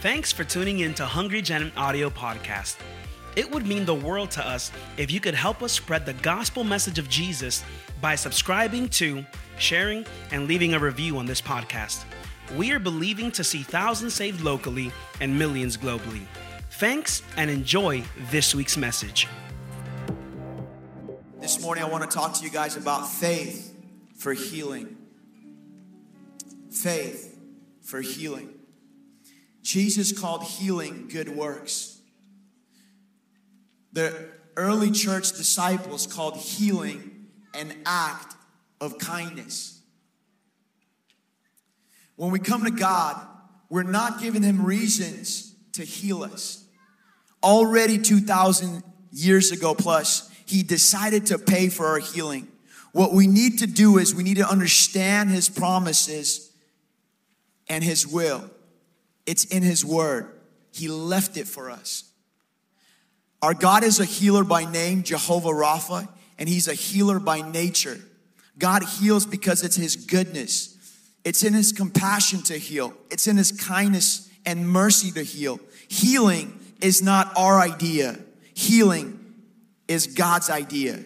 Thanks for tuning in to Hungry Gen Audio Podcast. It would mean the world to us if you could help us spread the gospel message of Jesus by subscribing to, sharing, and leaving a review on this podcast. We are believing to see thousands saved locally and millions globally. Thanks and enjoy this week's message. This morning, I want to talk to you guys about faith for healing. Faith for healing. Jesus called healing good works. The early church disciples called healing an act of kindness. When we come to God, we're not giving Him reasons to heal us. Already 2,000 years ago plus, He decided to pay for our healing. What we need to do is we need to understand His promises and His will. It's in His Word. He left it for us. Our God is a healer by name, Jehovah Rapha, and He's a healer by nature. God heals because it's His goodness, it's in His compassion to heal, it's in His kindness and mercy to heal. Healing is not our idea, healing is God's idea.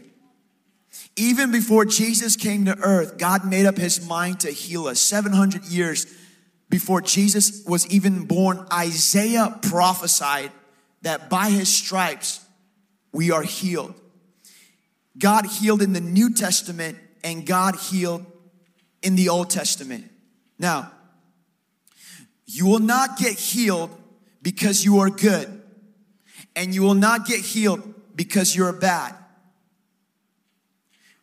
Even before Jesus came to earth, God made up His mind to heal us. 700 years before Jesus was even born, Isaiah prophesied that by his stripes we are healed. God healed in the New Testament and God healed in the Old Testament. Now, you will not get healed because you are good, and you will not get healed because you're bad.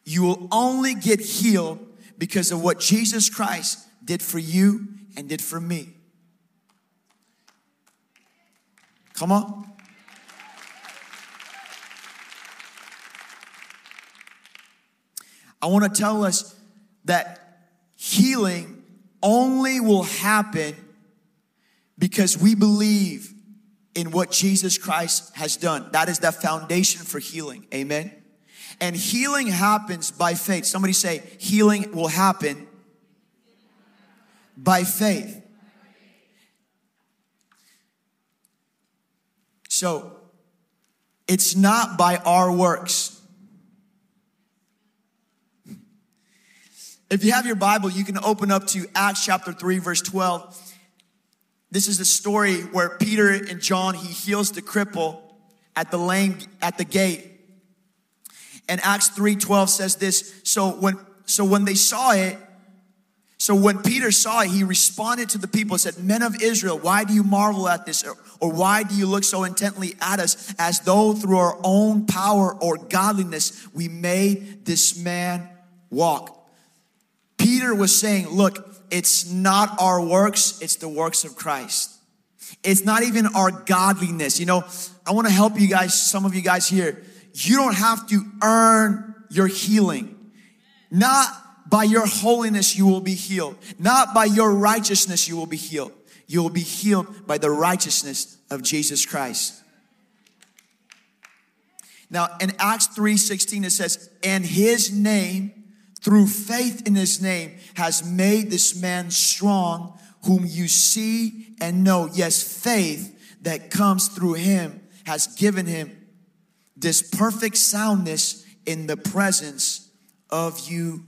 You will only get healed because of what Jesus Christ did for you and did for me. Come on. I want to tell us that healing only will happen because we believe in what Jesus Christ has done. That is the foundation for healing. Amen. And healing happens by faith. Somebody say, healing will happen by faith. So, it's not by our works. If you have your Bible, you can open up to Acts chapter 3, verse 12. This is the story where Peter and John, he heals the cripple at the lame at the gate. And Acts 3:12 says this, so when so when they saw it, so when Peter saw it, he responded to the people and said, Men of Israel, why do you marvel at this? Or, or, why do you look so intently at us as though through our own power or godliness we made this man walk? Peter was saying, Look, it's not our works, it's the works of Christ. It's not even our godliness. You know, I want to help you guys, some of you guys here. You don't have to earn your healing. Not by your holiness you will be healed. Not by your righteousness you will be healed. You will be healed by the righteousness of Jesus Christ. Now in Acts 3:16 it says, "And his name through faith in his name has made this man strong whom you see and know." Yes, faith that comes through him has given him this perfect soundness in the presence of you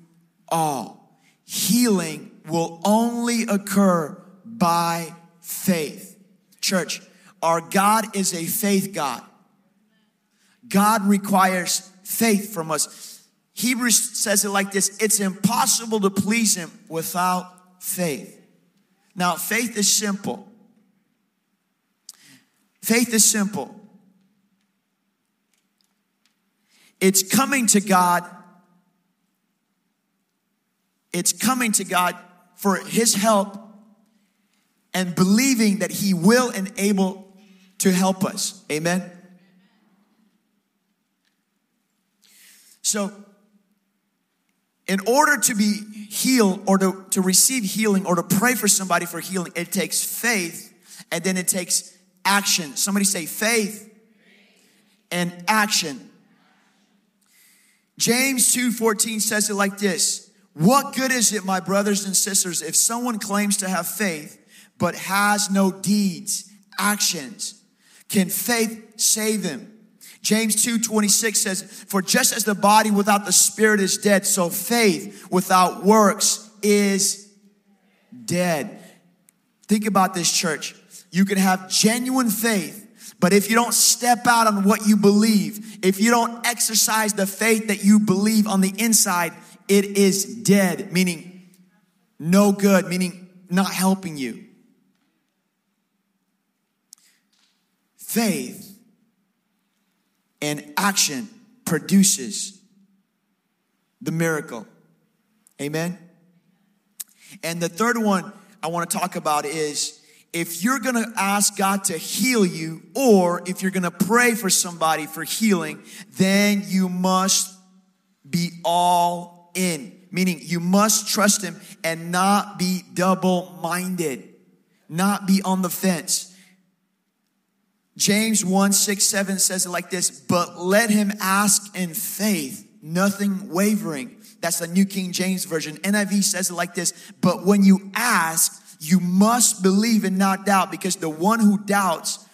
all. Healing will only occur by faith. Church, our God is a faith God. God requires faith from us. Hebrews says it like this it's impossible to please Him without faith. Now, faith is simple. Faith is simple. It's coming to God it's coming to God for His help and believing that He will and able to help us. Amen. So, in order to be healed or to, to receive healing or to pray for somebody for healing, it takes faith and then it takes action. Somebody say faith and action. James 2:14 says it like this. What good is it, my brothers and sisters, if someone claims to have faith but has no deeds? actions? Can faith save him? James 2:26 says, "For just as the body without the spirit is dead, so faith without works is dead." Think about this church. You can have genuine faith, but if you don't step out on what you believe, if you don't exercise the faith that you believe on the inside, it is dead, meaning no good, meaning not helping you. Faith and action produces the miracle. Amen. And the third one I want to talk about is if you're going to ask God to heal you or if you're going to pray for somebody for healing, then you must be all in. Meaning you must trust him and not be double minded, not be on the fence. James 1 6 7 says it like this, but let him ask in faith, nothing wavering. That's the New King James Version. NIV says it like this, but when you ask, you must believe and not doubt, because the one who doubts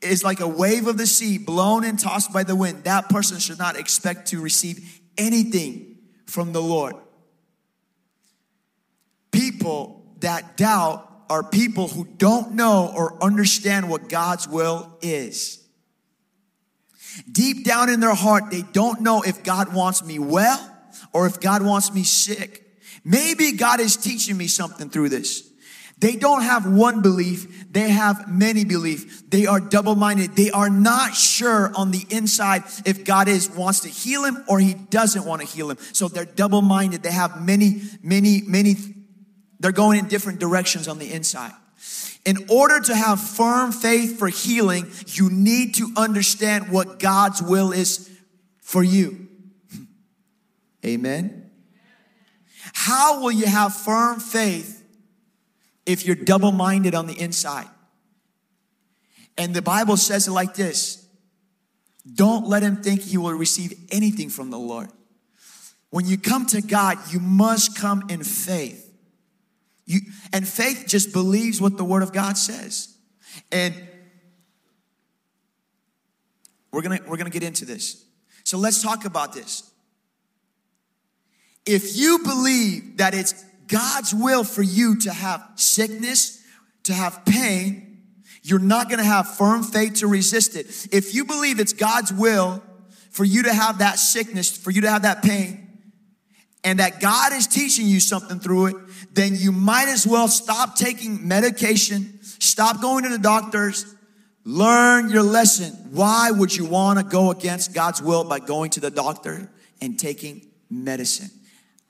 is like a wave of the sea blown and tossed by the wind. That person should not expect to receive anything from the Lord. People that doubt are people who don't know or understand what God's will is. Deep down in their heart, they don't know if God wants me well or if God wants me sick. Maybe God is teaching me something through this. They don't have one belief, they have many beliefs. They are double minded. They are not sure on the inside if God is wants to heal him or he doesn't want to heal him. So they're double minded. They have many, many, many they're going in different directions on the inside. In order to have firm faith for healing, you need to understand what God's will is for you. Amen. How will you have firm faith if you're double minded on the inside? And the Bible says it like this Don't let him think he will receive anything from the Lord. When you come to God, you must come in faith. You, and faith just believes what the Word of God says. And we're gonna, we're gonna get into this. So let's talk about this. If you believe that it's God's will for you to have sickness, to have pain, you're not gonna have firm faith to resist it. If you believe it's God's will for you to have that sickness, for you to have that pain, and that God is teaching you something through it, then you might as well stop taking medication, stop going to the doctors, learn your lesson. Why would you want to go against God's will by going to the doctor and taking medicine?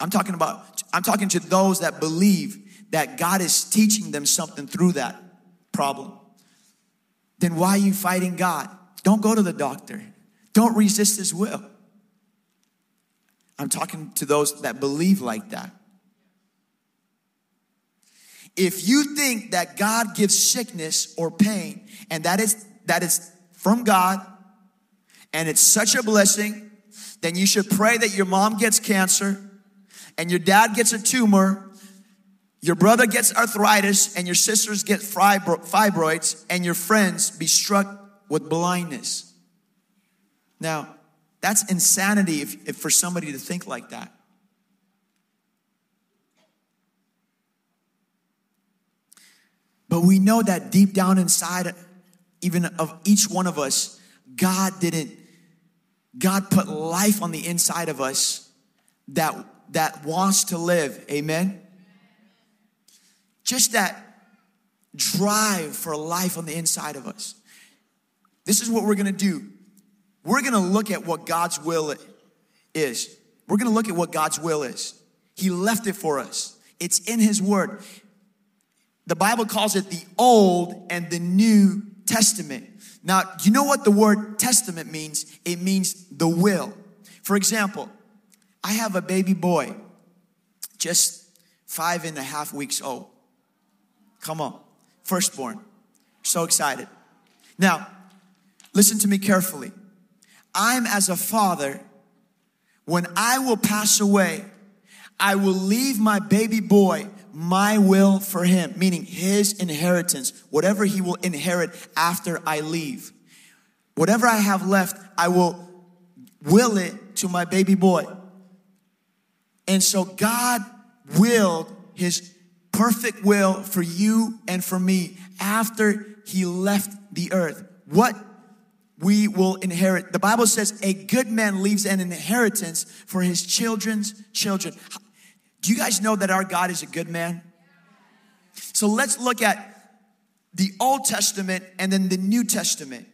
I'm talking about, I'm talking to those that believe that God is teaching them something through that problem. Then why are you fighting God? Don't go to the doctor. Don't resist his will. I'm talking to those that believe like that. If you think that God gives sickness or pain and that is that is from God and it's such a blessing, then you should pray that your mom gets cancer and your dad gets a tumor, your brother gets arthritis and your sisters get fibroids and your friends be struck with blindness. Now, that's insanity if, if for somebody to think like that. But we know that deep down inside, even of each one of us, God didn't, God put life on the inside of us that, that wants to live. Amen? Just that drive for life on the inside of us. This is what we're gonna do we're gonna look at what God's will is. We're gonna look at what God's will is. He left it for us, it's in His Word. The Bible calls it the Old and the New Testament. Now, you know what the word testament means? It means the will. For example, I have a baby boy, just five and a half weeks old. Come on, firstborn. So excited. Now, listen to me carefully. I'm as a father, when I will pass away, I will leave my baby boy my will for him, meaning his inheritance, whatever he will inherit after I leave. Whatever I have left, I will will it to my baby boy. And so God willed his perfect will for you and for me after he left the earth. What we will inherit. The Bible says a good man leaves an inheritance for his children's children. Do you guys know that our God is a good man? So let's look at the Old Testament and then the New Testament.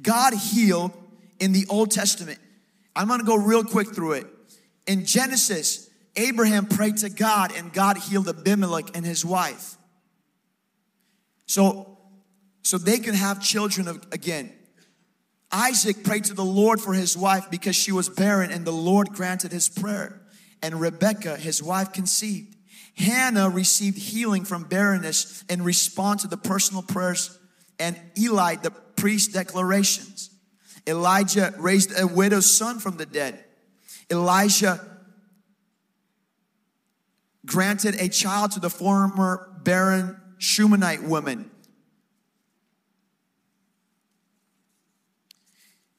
God healed in the Old Testament. I'm gonna go real quick through it. In Genesis, Abraham prayed to God and God healed Abimelech and his wife. So, so they could have children again. Isaac prayed to the Lord for his wife because she was barren and the Lord granted his prayer. And Rebekah, his wife, conceived. Hannah received healing from barrenness in response to the personal prayers and Eli, the priest's declarations. Elijah raised a widow's son from the dead. Elijah granted a child to the former barren Shunammite woman.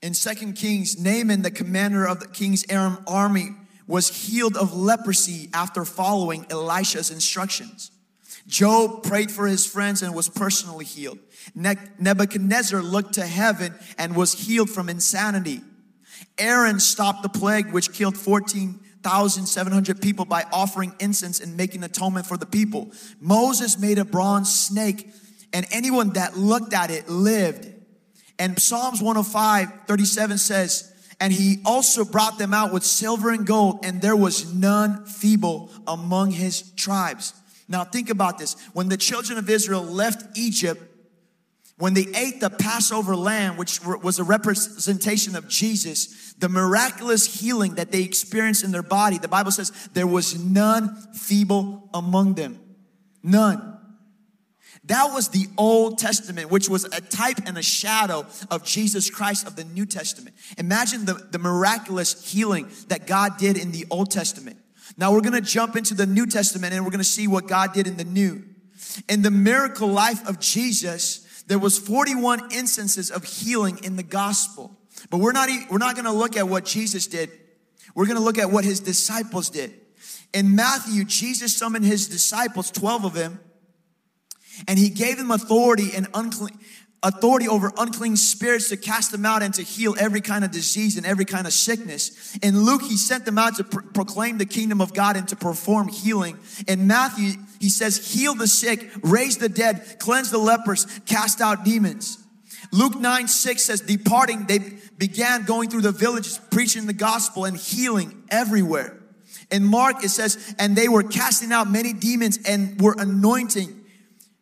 In Second Kings, Naaman, the commander of the king's Aram army, was healed of leprosy after following Elisha's instructions. Job prayed for his friends and was personally healed. Nebuchadnezzar looked to heaven and was healed from insanity. Aaron stopped the plague which killed 14,700 people by offering incense and making atonement for the people. Moses made a bronze snake and anyone that looked at it lived. And Psalms 105, 37 says, and he also brought them out with silver and gold, and there was none feeble among his tribes. Now, think about this. When the children of Israel left Egypt, when they ate the Passover lamb, which was a representation of Jesus, the miraculous healing that they experienced in their body, the Bible says there was none feeble among them. None. That was the Old Testament, which was a type and a shadow of Jesus Christ of the New Testament. Imagine the, the miraculous healing that God did in the Old Testament. Now we're gonna jump into the New Testament and we're gonna see what God did in the New. In the miracle life of Jesus, there was 41 instances of healing in the gospel. But we're not, we're not gonna look at what Jesus did. We're gonna look at what his disciples did. In Matthew, Jesus summoned his disciples, 12 of them, and he gave them authority and unclean, authority over unclean spirits to cast them out and to heal every kind of disease and every kind of sickness. In Luke, he sent them out to proclaim the kingdom of God and to perform healing. In Matthew, he says, heal the sick, raise the dead, cleanse the lepers, cast out demons. Luke 9, 6 says, departing, they began going through the villages, preaching the gospel and healing everywhere. In Mark, it says, and they were casting out many demons and were anointing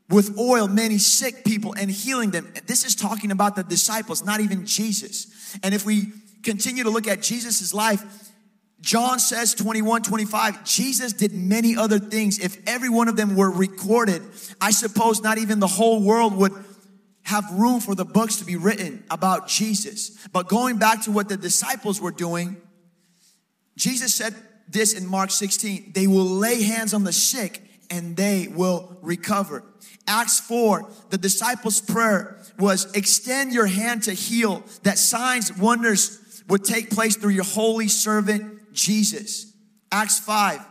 with oil many sick people and healing them. This is talking about the disciples, not even Jesus. And if we continue to look at Jesus' life, John says 21, 25, Jesus did many other things. If every one of them were recorded, I suppose not even the whole world would have room for the books to be written about Jesus. But going back to what the disciples were doing, Jesus said this in Mark 16 they will lay hands on the sick and they will recover. Acts 4, the disciples' prayer was extend your hand to heal, that signs, wonders would take place through your holy servant Jesus. Acts 5.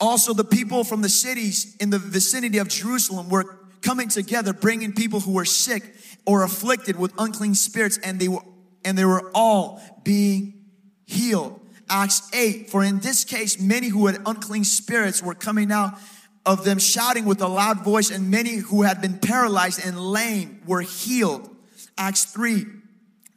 Also, the people from the cities in the vicinity of Jerusalem were coming together, bringing people who were sick or afflicted with unclean spirits, and they were and they were all being healed. Acts 8, for in this case, many who had unclean spirits were coming out of them shouting with a loud voice, and many who had been paralyzed and lame were healed. Acts 3,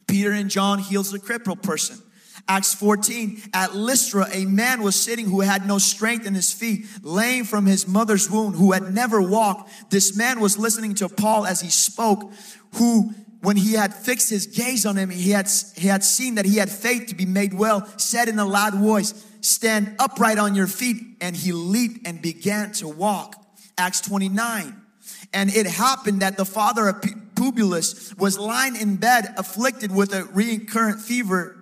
Peter and John heals a crippled person. Acts 14, at Lystra, a man was sitting who had no strength in his feet, lame from his mother's womb, who had never walked. This man was listening to Paul as he spoke, who, when he had fixed his gaze on him, he had, he had seen that he had faith to be made well, said in a loud voice, stand upright on your feet. And he leaped and began to walk. Acts 29. And it happened that the father of Publius was lying in bed, afflicted with a recurrent fever.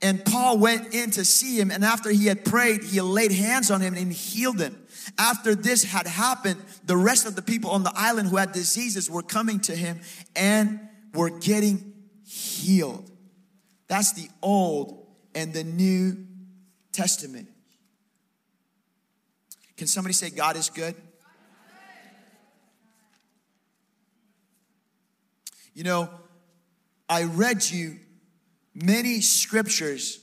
And Paul went in to see him, and after he had prayed, he laid hands on him and healed him. After this had happened, the rest of the people on the island who had diseases were coming to him and were getting healed. That's the Old and the New Testament. Can somebody say, God is good? You know, I read you many scriptures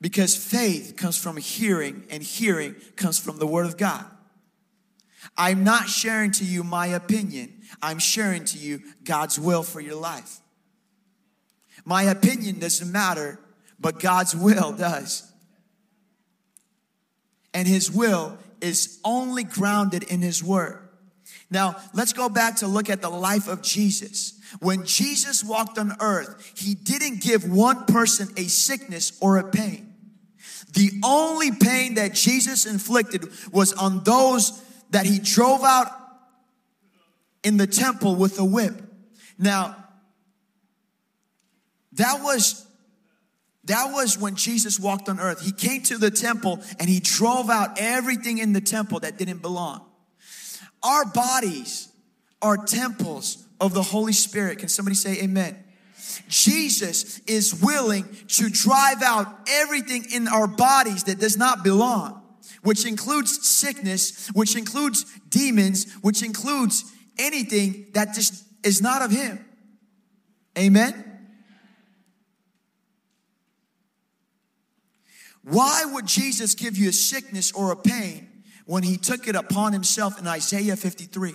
because faith comes from hearing and hearing comes from the Word of God. I'm not sharing to you my opinion, I'm sharing to you God's will for your life. My opinion doesn't matter, but God's will does. And His will is only grounded in His Word. Now, let's go back to look at the life of Jesus. When Jesus walked on earth, He didn't give one person a sickness or a pain. The only pain that Jesus inflicted was on those that he drove out in the temple with a whip. Now, that was that was when Jesus walked on earth. He came to the temple and he drove out everything in the temple that didn't belong. Our bodies are temples of the Holy Spirit. Can somebody say amen? Jesus is willing to drive out everything in our bodies that does not belong, which includes sickness, which includes demons, which includes anything that just is not of Him. Amen? Why would Jesus give you a sickness or a pain when He took it upon Himself in Isaiah 53?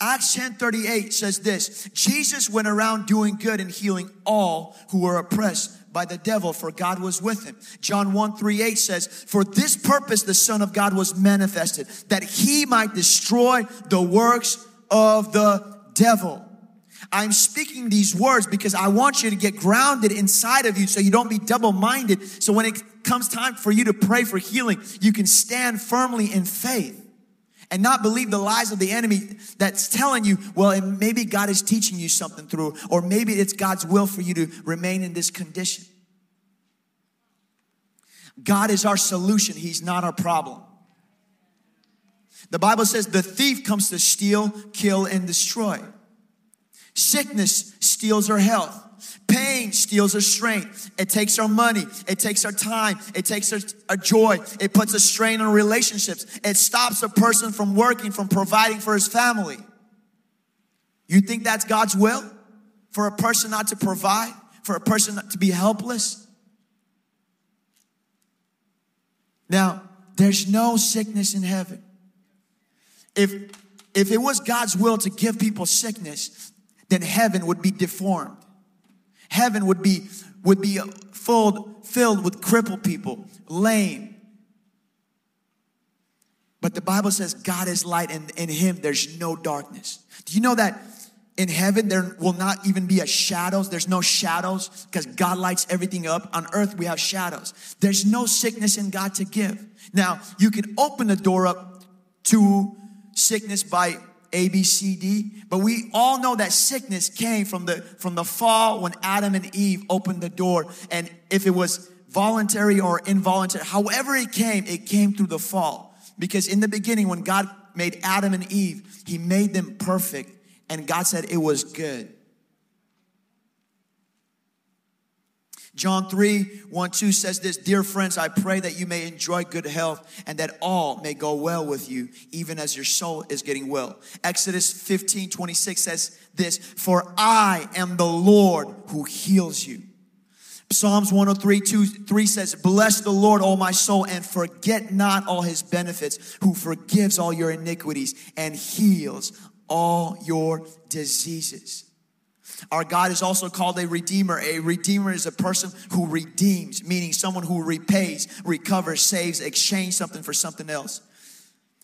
Acts 10 38 says this Jesus went around doing good and healing all who were oppressed by the devil, for God was with him. John 1 3 8 says, For this purpose the Son of God was manifested, that he might destroy the works of the devil. I'm speaking these words because I want you to get grounded inside of you so you don't be double minded. So when it comes time for you to pray for healing, you can stand firmly in faith and not believe the lies of the enemy that's telling you, well, maybe God is teaching you something through, or maybe it's God's will for you to remain in this condition. God is our solution, He's not our problem. The Bible says the thief comes to steal, kill, and destroy. Sickness steals our health. Pain steals our strength. It takes our money. It takes our time. It takes our, our, joy. It puts a strain on relationships. It stops a person from working, from providing for his family. You think that's God's will? For a person not to provide? For a person to be helpless? Now, there's no sickness in heaven. If, if it was God's will to give people sickness, then heaven would be deformed. Heaven would be would be filled filled with crippled people, lame. But the Bible says God is light and in him there's no darkness. Do you know that in heaven there will not even be a shadows? There's no shadows because god lights everything up. On earth we have shadows. There's no sickness in god to give. Now you can open the door up to sickness by a, B, C, D. But we all know that sickness came from the, from the fall when Adam and Eve opened the door. And if it was voluntary or involuntary, however it came, it came through the fall. Because in the beginning, when God made Adam and Eve, He made them perfect. And God said it was good. John 3 1 2 says this Dear friends, I pray that you may enjoy good health and that all may go well with you, even as your soul is getting well. Exodus 15 26 says this For I am the Lord who heals you. Psalms 103 2 3 says, Bless the Lord, all my soul, and forget not all his benefits, who forgives all your iniquities and heals all your diseases. Our God is also called a redeemer. A redeemer is a person who redeems, meaning someone who repays, recovers, saves, exchange something for something else.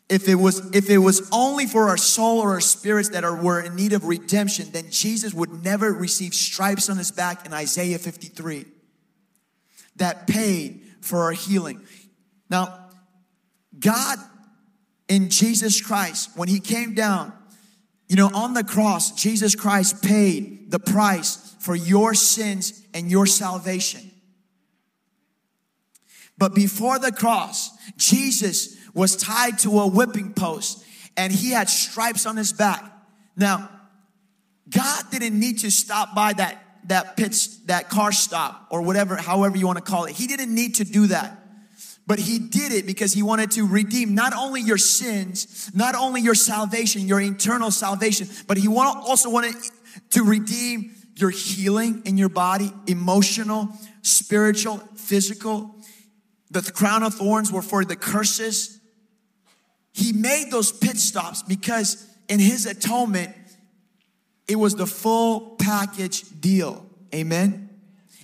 If it was if it was only for our soul or our spirits that are were in need of redemption, then Jesus would never receive stripes on his back in Isaiah 53 that paid for our healing. Now, God in Jesus Christ, when he came down You know, on the cross, Jesus Christ paid the price for your sins and your salvation. But before the cross, Jesus was tied to a whipping post and he had stripes on his back. Now, God didn't need to stop by that that pit that car stop or whatever however you want to call it. He didn't need to do that. But he did it because he wanted to redeem not only your sins, not only your salvation, your internal salvation, but he also wanted to redeem your healing in your body, emotional, spiritual, physical. The crown of thorns were for the curses. He made those pit stops because in his atonement, it was the full package deal. Amen.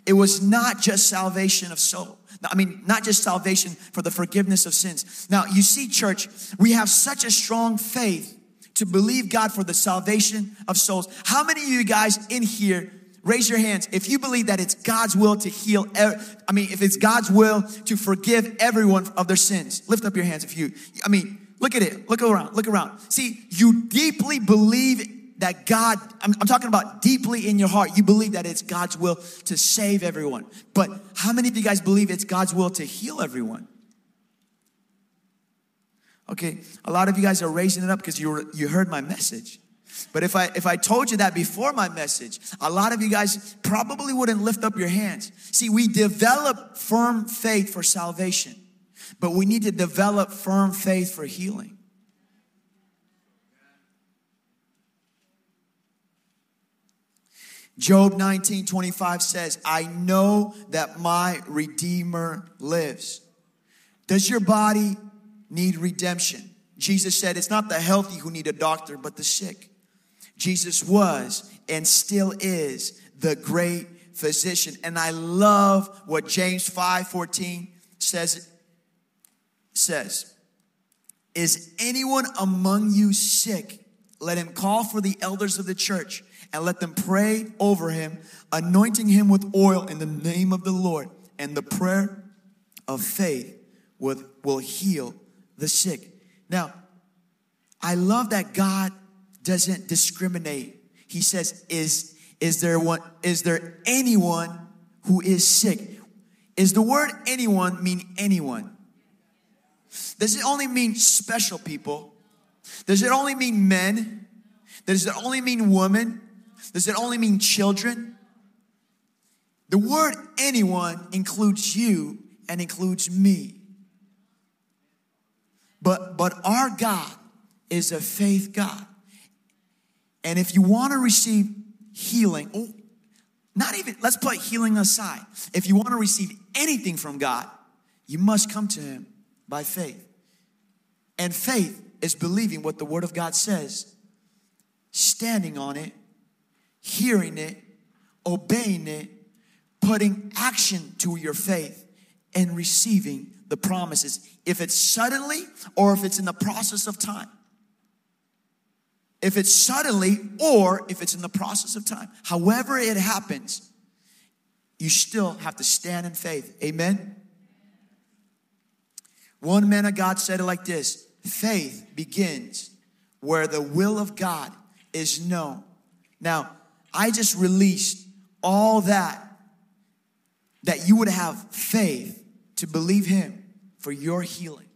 It was not just salvation of soul. I mean, not just salvation for the forgiveness of sins. Now, you see, church, we have such a strong faith to believe God for the salvation of souls. How many of you guys in here raise your hands if you believe that it's God's will to heal I mean if it's God's will to forgive everyone of their sins lift up your hands if you I mean look at it look around look around see you deeply believe that God, I'm, I'm, talking about deeply in your heart, you believe that it's God's will to save everyone. But how many of you guys believe it's God's will to heal everyone? Okay, a lot of you guys are raising it up because you you heard my message. But if I if I told you that before my message, a lot of you guys probably wouldn't lift up your hands. See, we develop firm faith for salvation, but we need to develop firm faith for healing. Job 19 25 says, I know that my Redeemer lives. Does your body need redemption? Jesus said, It's not the healthy who need a doctor, but the sick. Jesus was and still is the great physician. And I love what James 5 14 says. says, Is anyone among you sick? Let him call for the elders of the church and let them pray over him, anointing him with oil in the name of the Lord. And the prayer of faith will, will heal the sick. Now, I love that God doesn't discriminate. He says, Is, is, there, one, is there anyone who is sick? Is the word anyone mean anyone? Does it only mean special people? Does it only mean men? Does it only mean women? Does it only mean children? The word anyone includes you and includes me. But, but our God is a faith God. And if you want to receive healing, oh, not even, let's put healing aside. If you want to receive anything from God, you must come to Him by faith. And faith is believing what the Word of God says, standing on it, hearing it, obeying it, putting action to your faith, and receiving the promises. If it's suddenly or if it's in the process of time. If it's suddenly or if it's in the process of time. However, it happens, you still have to stand in faith. Amen. One man of God said it like this faith begins where the will of God is known. Now, I just released all that, that you would have faith to believe Him for your healing.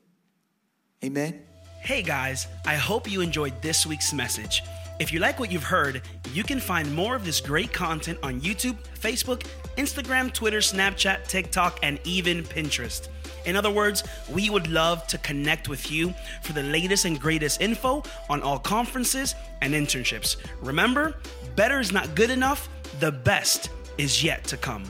Amen. Hey guys, I hope you enjoyed this week's message. If you like what you've heard, you can find more of this great content on YouTube, Facebook, Instagram, Twitter, Snapchat, TikTok, and even Pinterest. In other words, we would love to connect with you for the latest and greatest info on all conferences and internships. Remember, better is not good enough, the best is yet to come.